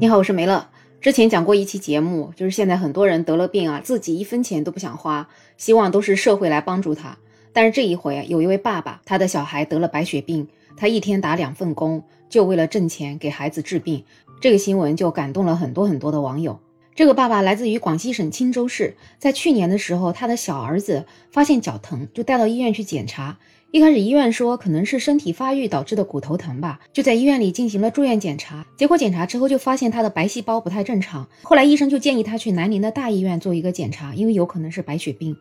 你好，我是梅乐。之前讲过一期节目，就是现在很多人得了病啊，自己一分钱都不想花，希望都是社会来帮助他。但是这一回，有一位爸爸，他的小孩得了白血病，他一天打两份工，就为了挣钱给孩子治病。这个新闻就感动了很多很多的网友。这个爸爸来自于广西省钦州市，在去年的时候，他的小儿子发现脚疼，就带到医院去检查。一开始医院说可能是身体发育导致的骨头疼吧，就在医院里进行了住院检查。结果检查之后就发现他的白细胞不太正常。后来医生就建议他去南宁的大医院做一个检查，因为有可能是白血病。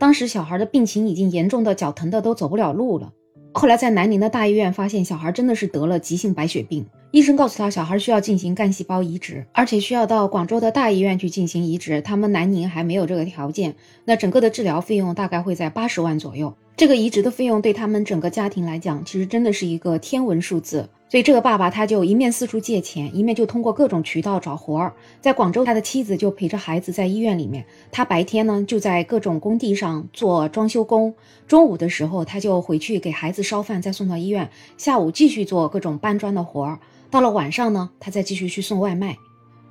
当时小孩的病情已经严重到脚疼的都走不了路了。后来在南宁的大医院发现小孩真的是得了急性白血病，医生告诉他小孩需要进行干细胞移植，而且需要到广州的大医院去进行移植。他们南宁还没有这个条件，那整个的治疗费用大概会在八十万左右。这个移植的费用对他们整个家庭来讲，其实真的是一个天文数字。所以这个爸爸他就一面四处借钱，一面就通过各种渠道找活儿。在广州，他的妻子就陪着孩子在医院里面，他白天呢就在各种工地上做装修工，中午的时候他就回去给孩子烧饭，再送到医院，下午继续做各种搬砖的活儿。到了晚上呢，他再继续去送外卖。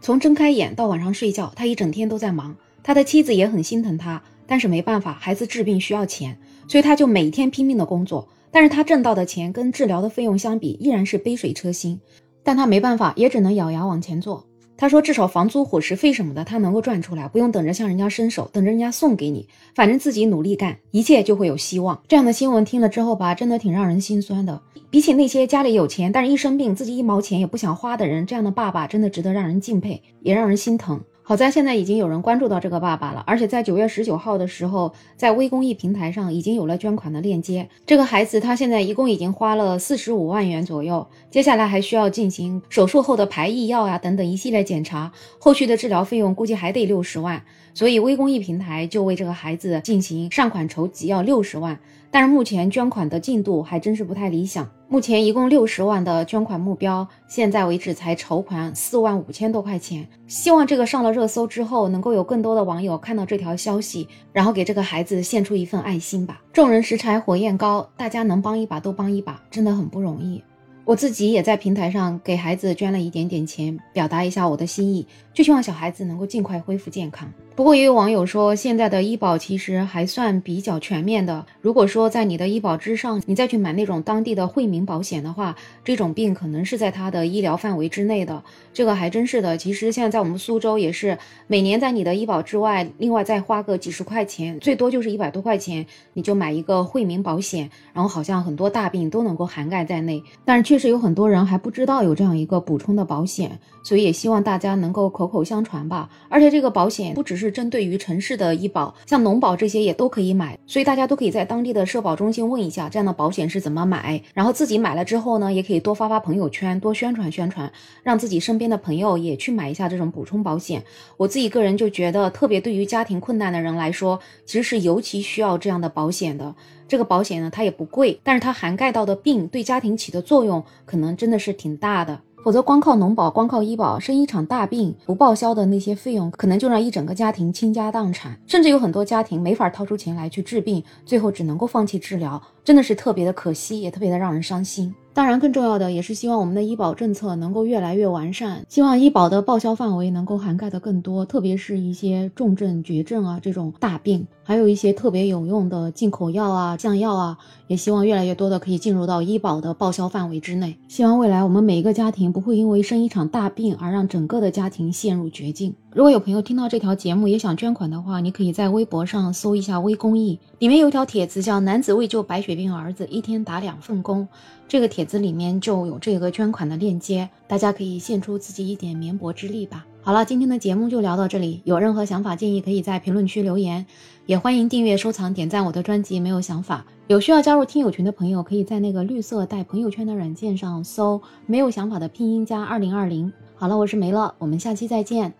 从睁开眼到晚上睡觉，他一整天都在忙。他的妻子也很心疼他。但是没办法，孩子治病需要钱，所以他就每天拼命的工作。但是他挣到的钱跟治疗的费用相比，依然是杯水车薪。但他没办法，也只能咬牙往前做。他说：“至少房租、伙食费什么的，他能够赚出来，不用等着向人家伸手，等着人家送给你。反正自己努力干，一切就会有希望。”这样的新闻听了之后吧，真的挺让人心酸的。比起那些家里有钱，但是一生病自己一毛钱也不想花的人，这样的爸爸真的值得让人敬佩，也让人心疼。好在现在已经有人关注到这个爸爸了，而且在九月十九号的时候，在微公益平台上已经有了捐款的链接。这个孩子他现在一共已经花了四十五万元左右，接下来还需要进行手术后的排异药呀等等一系列检查，后续的治疗费用估计还得六十万。所以微公益平台就为这个孩子进行善款筹集，要六十万。但是目前捐款的进度还真是不太理想。目前一共六十万的捐款目标，现在为止才筹款四万五千多块钱。希望这个上了热搜之后，能够有更多的网友看到这条消息，然后给这个孩子献出一份爱心吧。众人拾柴火焰高，大家能帮一把都帮一把，真的很不容易。我自己也在平台上给孩子捐了一点点钱，表达一下我的心意，就希望小孩子能够尽快恢复健康。不过也有网友说，现在的医保其实还算比较全面的。如果说在你的医保之上，你再去买那种当地的惠民保险的话，这种病可能是在他的医疗范围之内的。这个还真是的。其实现在在我们苏州也是，每年在你的医保之外，另外再花个几十块钱，最多就是一百多块钱，你就买一个惠民保险，然后好像很多大病都能够涵盖在内。但是确实有很多人还不知道有这样一个补充的保险，所以也希望大家能够口口相传吧。而且这个保险不只是。针对于城市的医保，像农保这些也都可以买，所以大家都可以在当地的社保中心问一下，这样的保险是怎么买，然后自己买了之后呢，也可以多发发朋友圈，多宣传宣传，让自己身边的朋友也去买一下这种补充保险。我自己个人就觉得，特别对于家庭困难的人来说，其实是尤其需要这样的保险的。这个保险呢，它也不贵，但是它涵盖到的病对家庭起的作用，可能真的是挺大的。否则，光靠农保、光靠医保，生一场大病不报销的那些费用，可能就让一整个家庭倾家荡产，甚至有很多家庭没法掏出钱来去治病，最后只能够放弃治疗，真的是特别的可惜，也特别的让人伤心。当然，更重要的也是希望我们的医保政策能够越来越完善，希望医保的报销范围能够涵盖的更多，特别是一些重症、绝症啊这种大病，还有一些特别有用的进口药啊、降药啊，也希望越来越多的可以进入到医保的报销范围之内。希望未来我们每一个家庭不会因为生一场大病而让整个的家庭陷入绝境。如果有朋友听到这条节目也想捐款的话，你可以在微博上搜一下“微公益”，里面有条帖子叫“男子为救白血病儿子，一天打两份工”。这个帖子里面就有这个捐款的链接，大家可以献出自己一点绵薄之力吧。好了，今天的节目就聊到这里，有任何想法建议可以在评论区留言，也欢迎订阅、收藏、点赞我的专辑。没有想法，有需要加入听友群的朋友，可以在那个绿色带朋友圈的软件上搜“没有想法”的拼音加二零二零。好了，我是梅乐，我们下期再见。